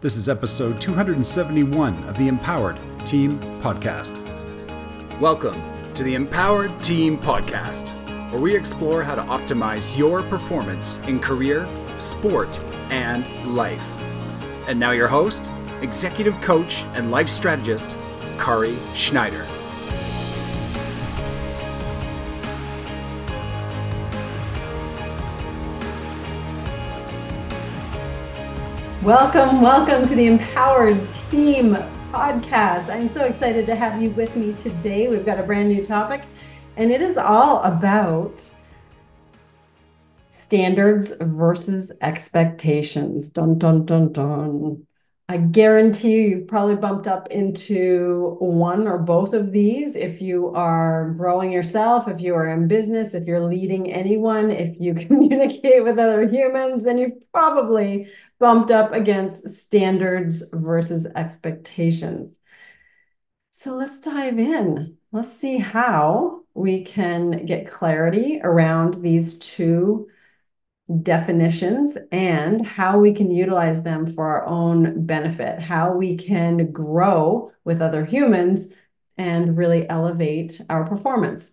This is episode 271 of the Empowered Team Podcast. Welcome to the Empowered Team Podcast, where we explore how to optimize your performance in career, sport, and life. And now, your host, executive coach, and life strategist, Kari Schneider. Welcome, welcome to the Empowered Team podcast. I'm so excited to have you with me today. We've got a brand new topic, and it is all about standards versus expectations. Dun, dun, dun, dun. I guarantee you, you've probably bumped up into one or both of these. If you are growing yourself, if you are in business, if you're leading anyone, if you communicate with other humans, then you've probably bumped up against standards versus expectations. So let's dive in. Let's see how we can get clarity around these two definitions and how we can utilize them for our own benefit, how we can grow with other humans and really elevate our performance.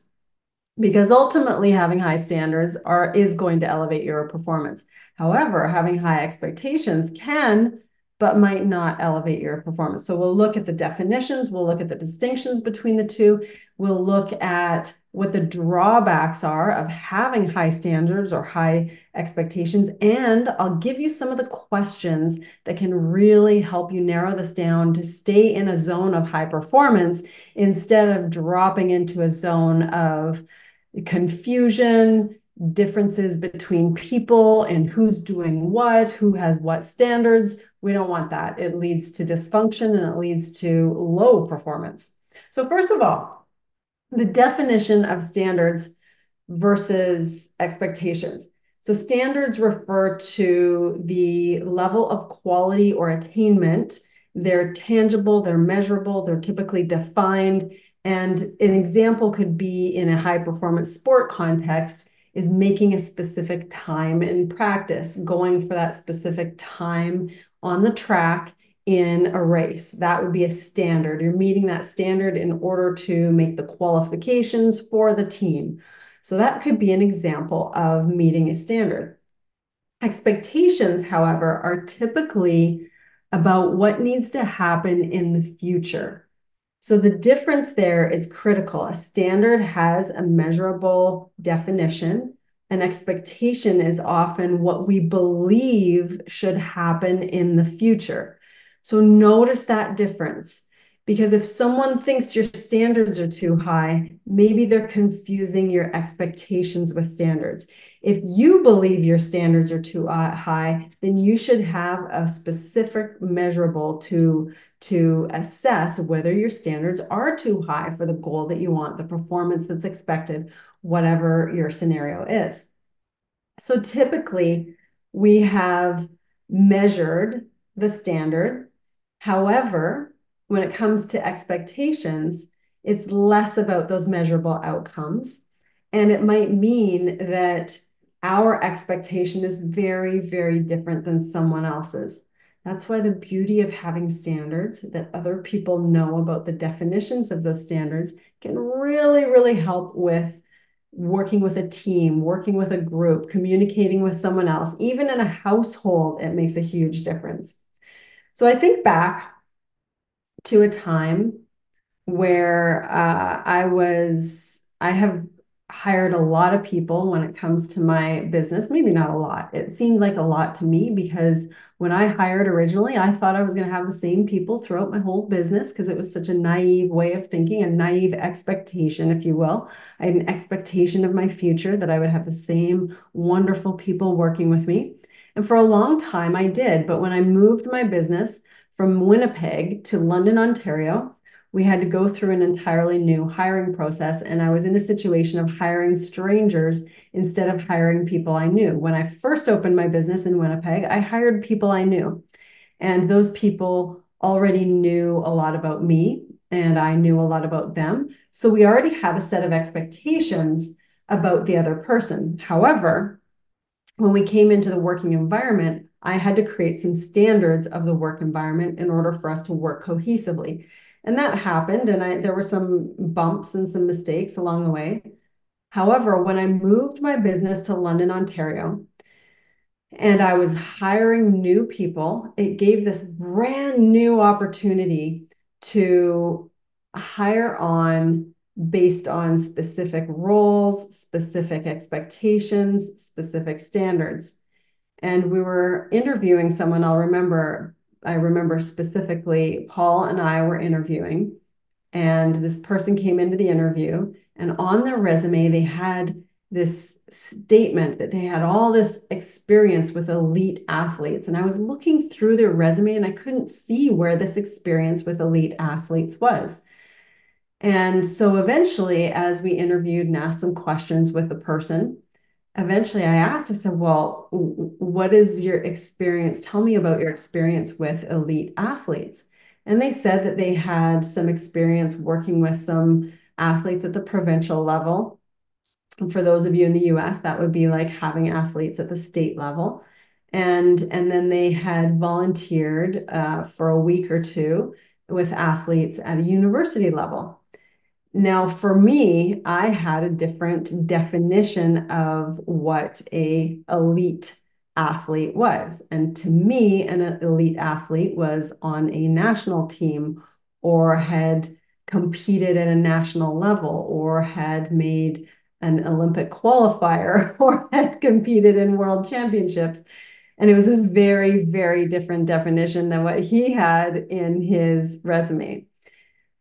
Because ultimately having high standards are is going to elevate your performance. However, having high expectations can but might not elevate your performance. So we'll look at the definitions, we'll look at the distinctions between the two, we'll look at what the drawbacks are of having high standards or high expectations. And I'll give you some of the questions that can really help you narrow this down to stay in a zone of high performance instead of dropping into a zone of confusion, differences between people and who's doing what, who has what standards. We don't want that. It leads to dysfunction and it leads to low performance. So, first of all, the definition of standards versus expectations. So, standards refer to the level of quality or attainment. They're tangible, they're measurable, they're typically defined. And an example could be in a high performance sport context is making a specific time in practice, going for that specific time on the track in a race. That would be a standard. You're meeting that standard in order to make the qualifications for the team. So that could be an example of meeting a standard. Expectations, however, are typically about what needs to happen in the future. So the difference there is critical. A standard has a measurable definition. An expectation is often what we believe should happen in the future. So notice that difference. Because if someone thinks your standards are too high, maybe they're confusing your expectations with standards. If you believe your standards are too uh, high, then you should have a specific measurable to, to assess whether your standards are too high for the goal that you want, the performance that's expected, whatever your scenario is. So typically, we have measured the standard However, when it comes to expectations, it's less about those measurable outcomes. And it might mean that our expectation is very, very different than someone else's. That's why the beauty of having standards that other people know about the definitions of those standards can really, really help with working with a team, working with a group, communicating with someone else. Even in a household, it makes a huge difference. So I think back to a time where uh, I was, I have hired a lot of people when it comes to my business. Maybe not a lot. It seemed like a lot to me because when I hired originally, I thought I was going to have the same people throughout my whole business because it was such a naive way of thinking, a naive expectation, if you will. I had an expectation of my future that I would have the same wonderful people working with me. And for a long time, I did. But when I moved my business from Winnipeg to London, Ontario, we had to go through an entirely new hiring process. And I was in a situation of hiring strangers instead of hiring people I knew. When I first opened my business in Winnipeg, I hired people I knew. And those people already knew a lot about me, and I knew a lot about them. So we already have a set of expectations about the other person. However, when we came into the working environment, I had to create some standards of the work environment in order for us to work cohesively. And that happened, and I, there were some bumps and some mistakes along the way. However, when I moved my business to London, Ontario, and I was hiring new people, it gave this brand new opportunity to hire on based on specific roles, specific expectations, specific standards. And we were interviewing someone, I'll remember, I remember specifically, Paul and I were interviewing, and this person came into the interview, and on their resume, they had this statement that they had all this experience with elite athletes. And I was looking through their resume and I couldn't see where this experience with elite athletes was. And so eventually, as we interviewed and asked some questions with the person, eventually I asked, I said, Well, what is your experience? Tell me about your experience with elite athletes. And they said that they had some experience working with some athletes at the provincial level. And for those of you in the US, that would be like having athletes at the state level. And, and then they had volunteered uh, for a week or two with athletes at a university level. Now, for me, I had a different definition of what a elite athlete was. And to me, an elite athlete was on a national team or had competed at a national level or had made an Olympic qualifier or had competed in world championships. And it was a very, very different definition than what he had in his resume.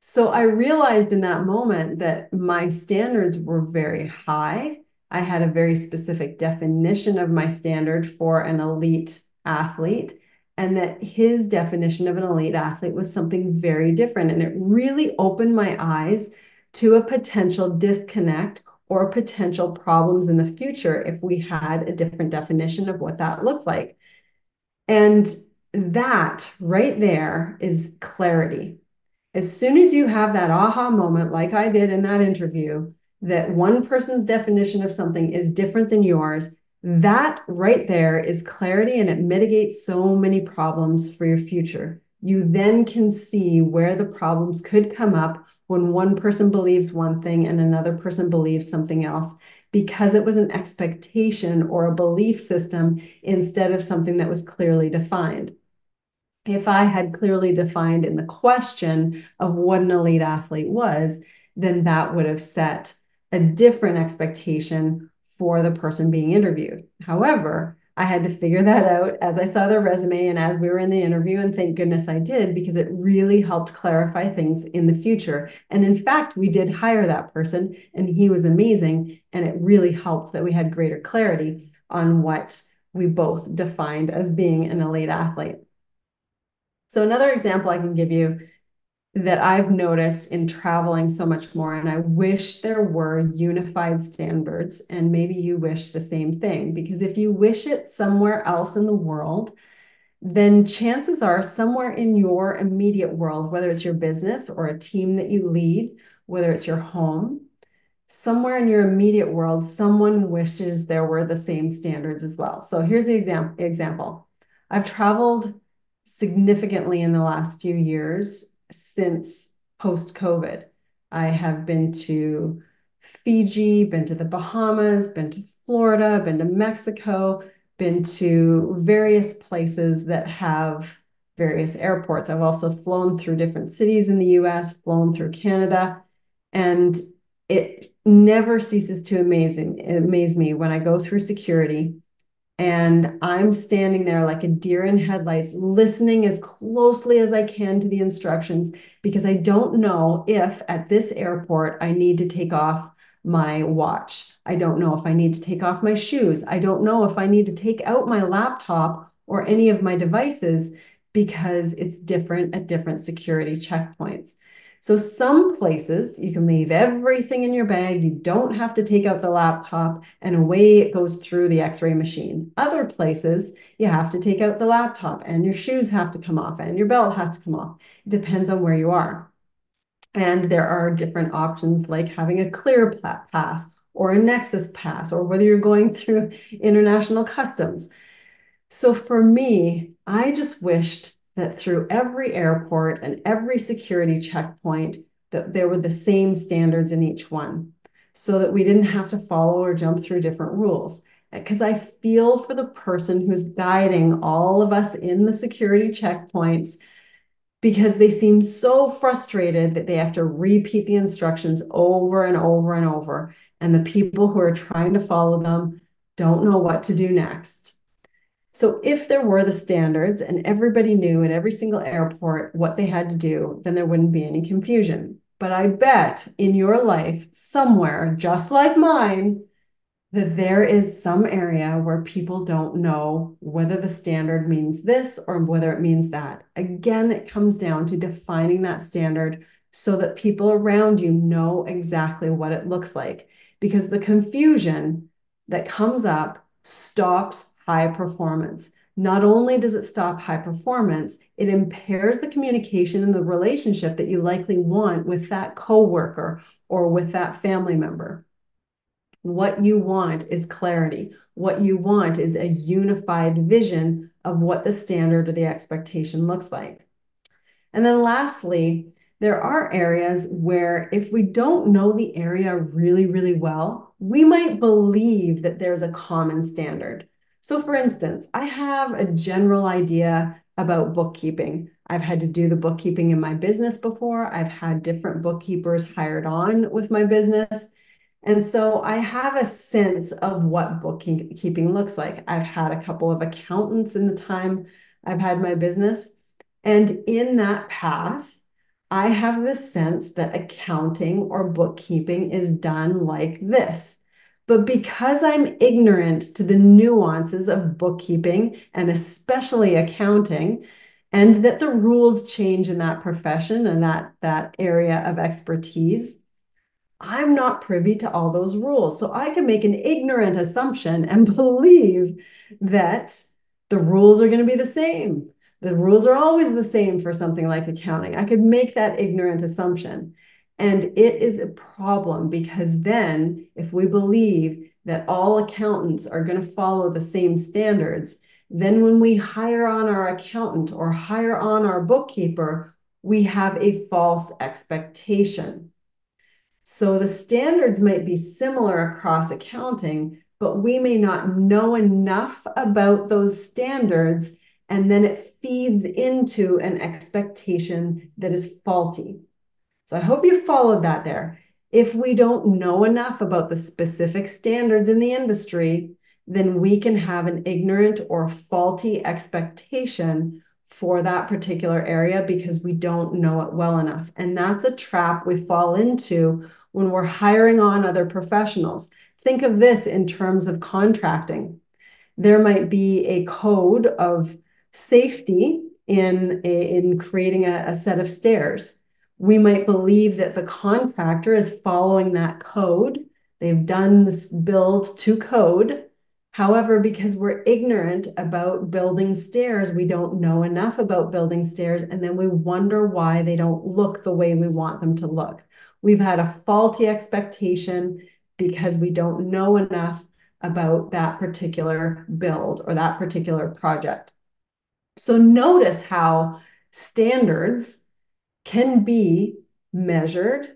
So I realized in that moment that my standards were very high. I had a very specific definition of my standard for an elite athlete, and that his definition of an elite athlete was something very different. And it really opened my eyes to a potential disconnect or potential problems in the future if we had a different definition of what that looked like. And that right there is clarity as soon as you have that aha moment, like I did in that interview, that one person's definition of something is different than yours, that right there is clarity and it mitigates so many problems for your future. You then can see where the problems could come up when one person believes one thing and another person believes something else because it was an expectation or a belief system instead of something that was clearly defined if I had clearly defined in the question of what an elite athlete was, then that would have set a different expectation for the person being interviewed. However, I had to figure that out as I saw their resume and as we were in the interview. And thank goodness I did because it really helped clarify things in the future. And in fact, we did hire that person and he was amazing. And it really helped that we had greater clarity on what we both defined as being an elite athlete. So another example I can give you that I've noticed in traveling so much more, and I wish there were unified standards, and maybe you wish the same thing, because if you wish it somewhere else in the world, then chances are somewhere in your immediate world, whether it's your business or a team that you lead, whether it's your home, somewhere in your immediate world, someone wishes there were the same standards as well. So here's the exam- example. I've traveled significantly in the last few years since post COVID. I have been to Fiji, been to the Bahamas, been to Florida, been to Mexico, been to various places that have various airports. I've also flown through different cities in the US, flown through Canada, and it never ceases to amaze, amaze me when I go through security and I'm standing there like a deer in headlights, listening as closely as I can to the instructions because I don't know if at this airport I need to take off my watch. I don't know if I need to take off my shoes. I don't know if I need to take out my laptop or any of my devices because it's different at different security checkpoints. So some places you can leave everything in your bag. You don't have to take out the laptop and away it goes through the x-ray machine. Other places you have to take out the laptop and your shoes have to come off and your belt has to come off. It depends on where you are. And there are different options like having a clear pass or a nexus pass or whether you're going through international customs. So for me, I just wished that through every airport and every security checkpoint, that there were the same standards in each one so that we didn't have to follow or jump through different rules. Because I feel for the person who's guiding all of us in the security checkpoints because they seem so frustrated that they have to repeat the instructions over and over and over. And the people who are trying to follow them don't know what to do next. So if there were the standards and everybody knew at every single airport what they had to do, then there wouldn't be any confusion. But I bet in your life, somewhere just like mine, that there is some area where people don't know whether the standard means this or whether it means that. Again, it comes down to defining that standard so that people around you know exactly what it looks like. Because the confusion that comes up stops high performance. Not only does it stop high performance, it impairs the communication and the relationship that you likely want with that coworker or with that family member. What you want is clarity. What you want is a unified vision of what the standard or the expectation looks like. And then lastly, there are areas where if we don't know the area really, really well, we might believe that there's a common standard. So for instance, I have a general idea about bookkeeping. I've had to do the bookkeeping in my business before. I've had different bookkeepers hired on with my business. And so I have a sense of what bookkeeping looks like. I've had a couple of accountants in the time I've had my business. And in that path, I have the sense that accounting or bookkeeping is done like this. But because I'm ignorant to the nuances of bookkeeping and especially accounting, and that the rules change in that profession and that, that area of expertise, I'm not privy to all those rules. So I can make an ignorant assumption and believe that the rules are going to be the same. The rules are always the same for something like accounting. I could make that ignorant assumption. And it is a problem because then, if we believe that all accountants are going to follow the same standards, then when we hire on our accountant or hire on our bookkeeper, we have a false expectation. So the standards might be similar across accounting, but we may not know enough about those standards, and then it feeds into an expectation that is faulty. So I hope you followed that there. If we don't know enough about the specific standards in the industry, then we can have an ignorant or faulty expectation for that particular area because we don't know it well enough. And that's a trap we fall into when we're hiring on other professionals. Think of this in terms of contracting. There might be a code of safety in, in creating a, a set of stairs. We might believe that the contractor is following that code. They've done this build to code However, because we're ignorant about building stairs, we don't know enough about building stairs, and then we wonder why they don't look the way we want them to look. We've had a faulty expectation because we don't know enough about that particular build or that particular project. So notice how standards can be measured,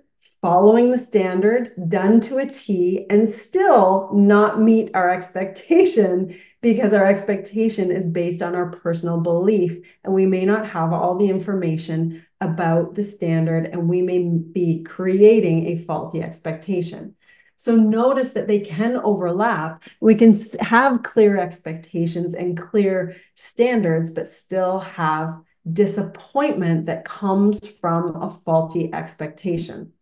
following the standard, done to a T, and still not meet our expectation because our expectation is based on our personal belief. And we may not have all the information about the standard, and we may be creating a faulty expectation. So notice that they can overlap. We can have clear expectations and clear standards, but still have disappointment that comes from a faulty expectation.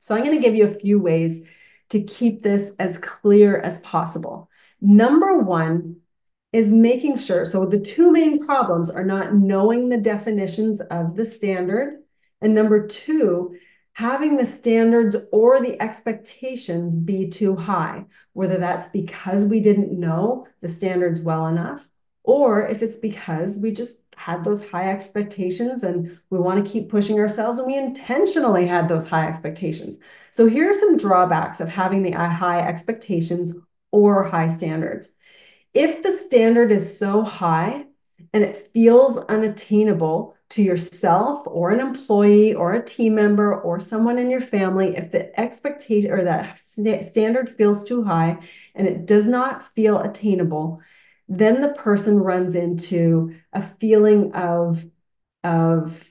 So I'm going to give you a few ways to keep this as clear as possible. Number one is making sure, so the two main problems are not knowing the definitions of the standard, and number two, having the standards or the expectations be too high, whether that's because we didn't know the standards well enough, or if it's because we just had those high expectations and we want to keep pushing ourselves and we intentionally had those high expectations. So here are some drawbacks of having the high expectations or high standards. If the standard is so high and it feels unattainable to yourself or an employee or a team member or someone in your family, if the expectation or that standard feels too high and it does not feel attainable, then the person runs into a feeling of, of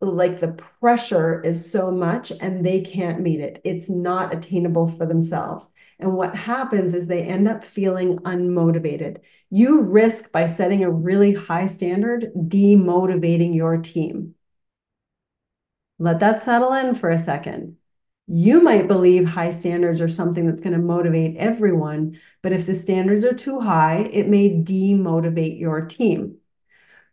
like the pressure is so much and they can't meet it. It's not attainable for themselves. And what happens is they end up feeling unmotivated. You risk by setting a really high standard, demotivating your team. Let that settle in for a second. You might believe high standards are something that's going to motivate everyone, but if the standards are too high, it may demotivate your team.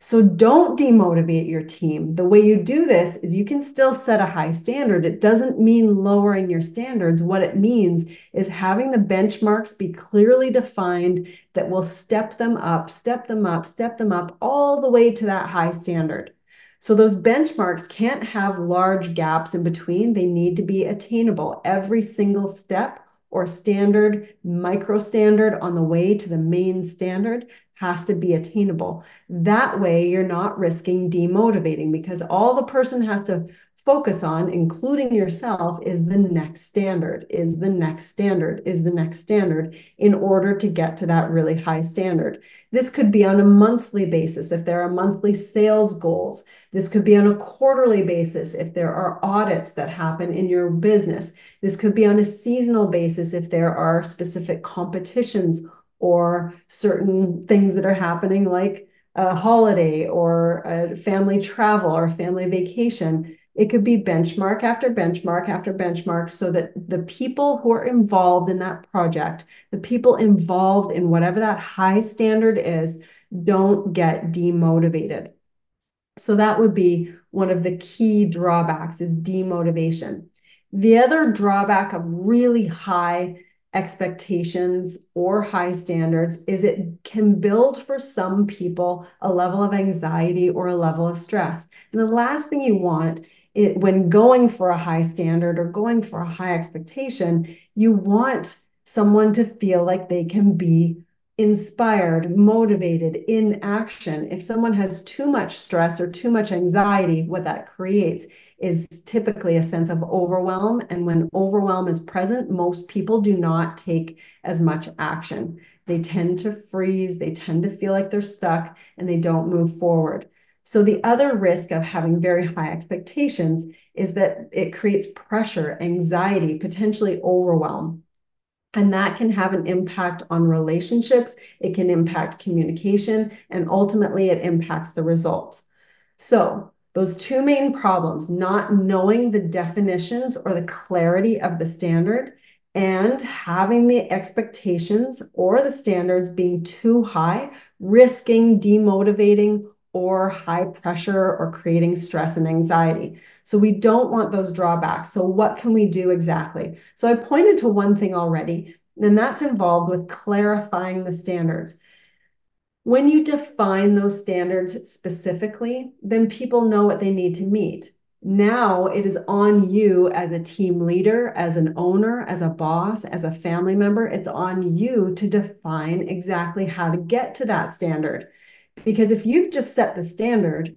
So don't demotivate your team. The way you do this is you can still set a high standard. It doesn't mean lowering your standards. What it means is having the benchmarks be clearly defined that will step them up, step them up, step them up all the way to that high standard. So those benchmarks can't have large gaps in between. They need to be attainable. Every single step or standard, micro standard on the way to the main standard has to be attainable. That way, you're not risking demotivating because all the person has to focus on, including yourself, is the next standard, is the next standard, is the next standard in order to get to that really high standard. This could be on a monthly basis if there are monthly sales goals. This could be on a quarterly basis if there are audits that happen in your business. This could be on a seasonal basis if there are specific competitions or certain things that are happening like a holiday or a family travel or family vacation. It could be benchmark after benchmark after benchmark so that the people who are involved in that project, the people involved in whatever that high standard is, don't get demotivated. So that would be one of the key drawbacks is demotivation. The other drawback of really high expectations or high standards is it can build for some people a level of anxiety or a level of stress. And the last thing you want it, when going for a high standard or going for a high expectation, you want someone to feel like they can be inspired, motivated in action. If someone has too much stress or too much anxiety, what that creates is typically a sense of overwhelm. And when overwhelm is present, most people do not take as much action. They tend to freeze, they tend to feel like they're stuck, and they don't move forward. So, the other risk of having very high expectations is that it creates pressure, anxiety, potentially overwhelm. And that can have an impact on relationships, it can impact communication, and ultimately it impacts the results. So, those two main problems, not knowing the definitions or the clarity of the standard and having the expectations or the standards being too high, risking demotivating or high pressure or creating stress and anxiety. So we don't want those drawbacks. So what can we do exactly? So I pointed to one thing already, and that's involved with clarifying the standards. When you define those standards specifically, then people know what they need to meet. Now it is on you as a team leader, as an owner, as a boss, as a family member. It's on you to define exactly how to get to that standard. Because if you've just set the standard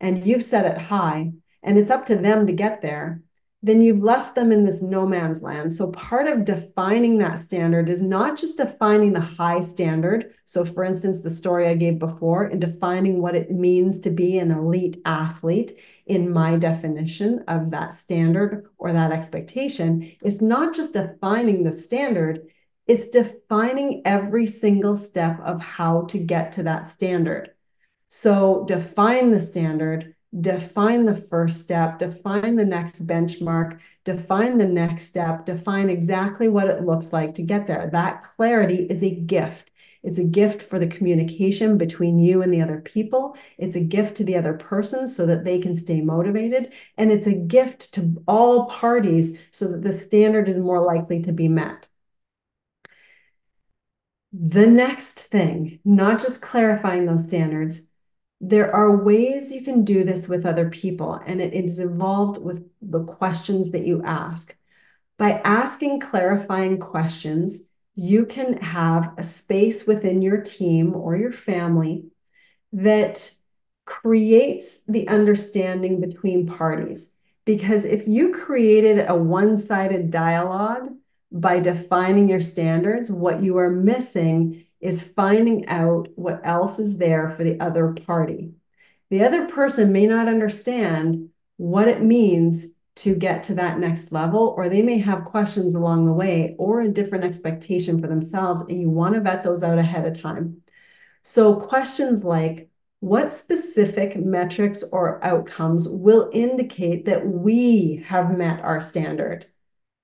and you've set it high and it's up to them to get there, then you've left them in this no man's land. So, part of defining that standard is not just defining the high standard. So, for instance, the story I gave before, and defining what it means to be an elite athlete in my definition of that standard or that expectation, is not just defining the standard, it's defining every single step of how to get to that standard. So, define the standard define the first step, define the next benchmark, define the next step, define exactly what it looks like to get there. That clarity is a gift. It's a gift for the communication between you and the other people. It's a gift to the other person so that they can stay motivated. And it's a gift to all parties so that the standard is more likely to be met. The next thing, not just clarifying those standards, there are ways you can do this with other people, and it is involved with the questions that you ask. By asking clarifying questions, you can have a space within your team or your family that creates the understanding between parties. Because if you created a one sided dialogue by defining your standards, what you are missing is finding out what else is there for the other party. The other person may not understand what it means to get to that next level, or they may have questions along the way or a different expectation for themselves, and you want to vet those out ahead of time. So, questions like, what specific metrics or outcomes will indicate that we have met our standard?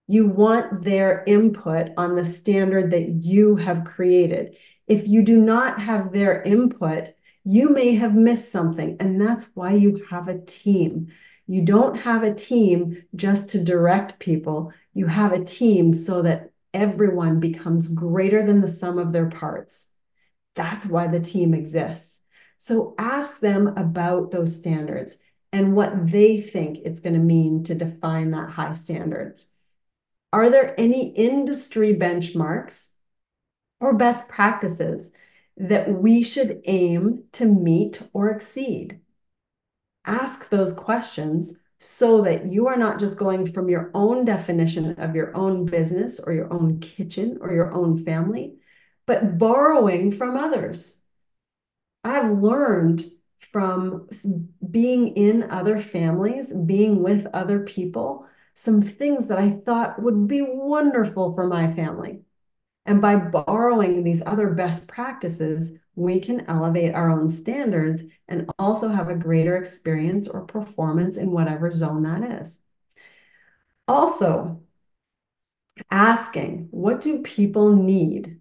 You want their input on the standard that you have created. If you do not have their input, you may have missed something, and that's why you have a team. You don't have a team just to direct people. You have a team so that everyone becomes greater than the sum of their parts. That's why the team exists. So ask them about those standards and what they think it's going to mean to define that high standard. Are there any industry benchmarks or best practices that we should aim to meet or exceed? ask those questions so that you are not just going from your own definition of your own business or your own kitchen or your own family, but borrowing from others. I've learned from being in other families, being with other people, some things that I thought would be wonderful for my family. And by borrowing these other best practices, we can elevate our own standards and also have a greater experience or performance in whatever zone that is. Also, asking, what do people need?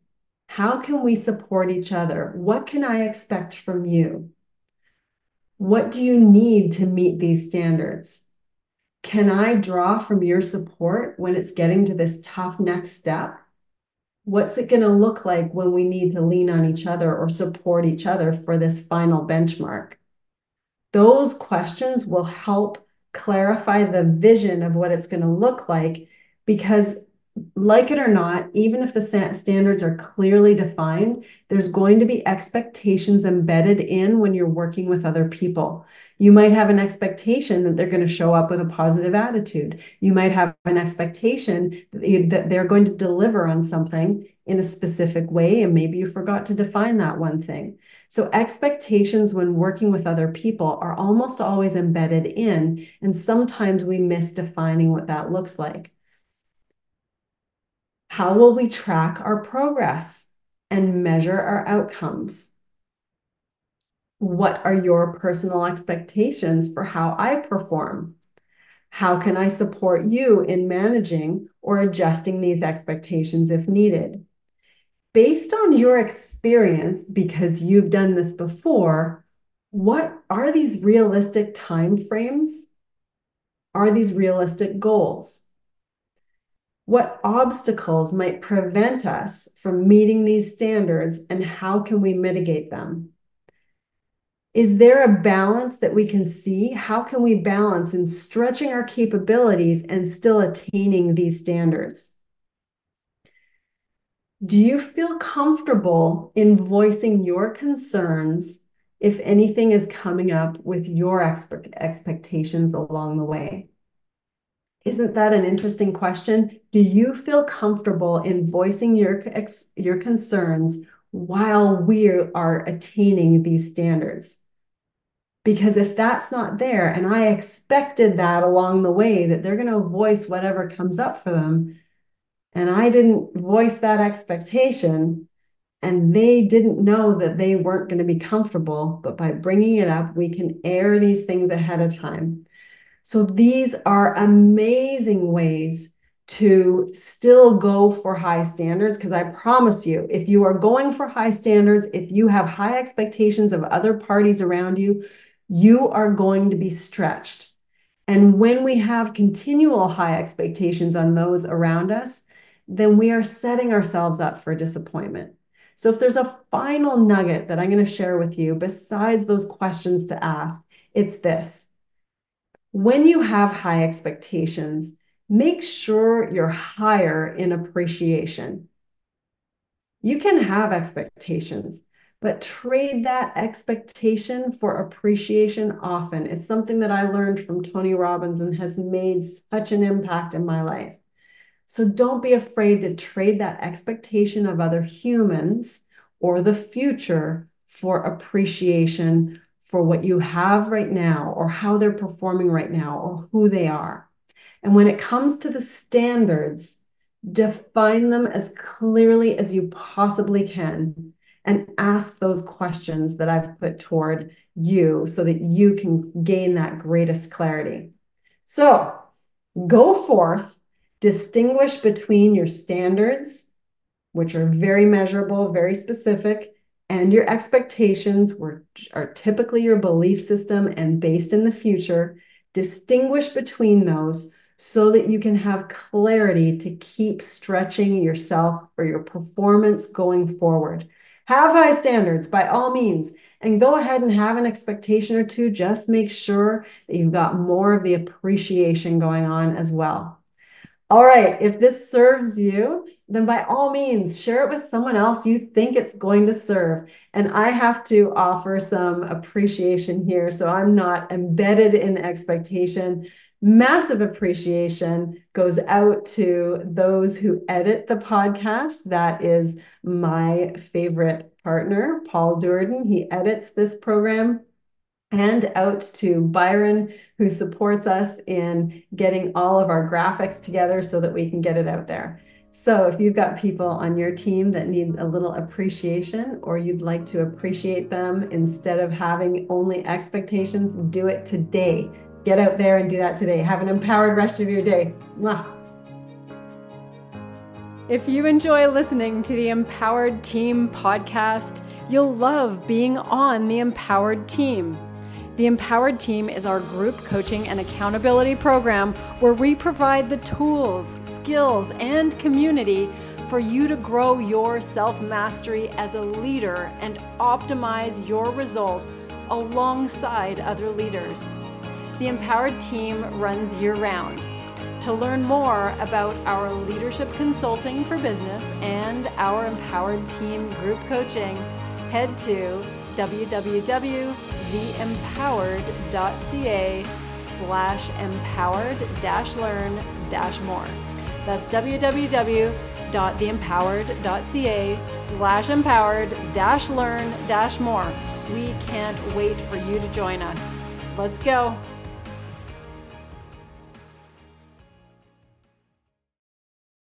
How can we support each other? What can I expect from you? What do you need to meet these standards? Can I draw from your support when it's getting to this tough next step? what's it going to look like when we need to lean on each other or support each other for this final benchmark? Those questions will help clarify the vision of what it's going to look like because like it or not, even if the standards are clearly defined, there's going to be expectations embedded in when you're working with other people. You might have an expectation that they're going to show up with a positive attitude. You might have an expectation that they're going to deliver on something in a specific way, and maybe you forgot to define that one thing. So, expectations when working with other people are almost always embedded in, and sometimes we miss defining what that looks like. How will we track our progress and measure our outcomes? What are your personal expectations for how I perform? How can I support you in managing or adjusting these expectations if needed? Based on your experience, because you've done this before, what are these realistic timeframes? Are these realistic goals? What obstacles might prevent us from meeting these standards and how can we mitigate them? Is there a balance that we can see? How can we balance in stretching our capabilities and still attaining these standards? Do you feel comfortable in voicing your concerns if anything is coming up with your expect expectations along the way? Isn't that an interesting question? Do you feel comfortable in voicing your, your concerns while we are attaining these standards? Because if that's not there, and I expected that along the way, that they're going to voice whatever comes up for them, and I didn't voice that expectation, and they didn't know that they weren't going to be comfortable, but by bringing it up, we can air these things ahead of time. So these are amazing ways to still go for high standards because I promise you, if you are going for high standards, if you have high expectations of other parties around you, you are going to be stretched. And when we have continual high expectations on those around us, then we are setting ourselves up for disappointment. So, if there's a final nugget that I'm going to share with you, besides those questions to ask, it's this. When you have high expectations, make sure you're higher in appreciation. You can have expectations, but trade that expectation for appreciation often. It's something that I learned from Tony Robbins and has made such an impact in my life. So don't be afraid to trade that expectation of other humans or the future for appreciation for what you have right now or how they're performing right now or who they are. And when it comes to the standards, define them as clearly as you possibly can and ask those questions that I've put toward you so that you can gain that greatest clarity. So go forth, distinguish between your standards, which are very measurable, very specific, and your expectations, which are typically your belief system and based in the future. Distinguish between those so that you can have clarity to keep stretching yourself or your performance going forward. Have high standards by all means, and go ahead and have an expectation or two. Just make sure that you've got more of the appreciation going on as well. All right, if this serves you, then by all means, share it with someone else you think it's going to serve. And I have to offer some appreciation here. So I'm not embedded in expectation massive appreciation goes out to those who edit the podcast. That is my favorite partner, Paul Durden. He edits this program. And out to Byron, who supports us in getting all of our graphics together so that we can get it out there. So, if you've got people on your team that need a little appreciation or you'd like to appreciate them instead of having only expectations, do it today. Get out there and do that today. Have an empowered rest of your day. Mwah. If you enjoy listening to the Empowered Team podcast, you'll love being on the Empowered Team. The Empowered Team is our group coaching and accountability program where we provide the tools, skills, and community for you to grow your self mastery as a leader and optimize your results alongside other leaders. The Empowered team runs year round. To learn more about our leadership consulting for business and our Empowered Team group coaching, head to www.theempowered.ca slash empowered dash learn dash more. That's www.theempowered.ca slash empowered dash learn dash more. We can't wait for you to join us. Let's go.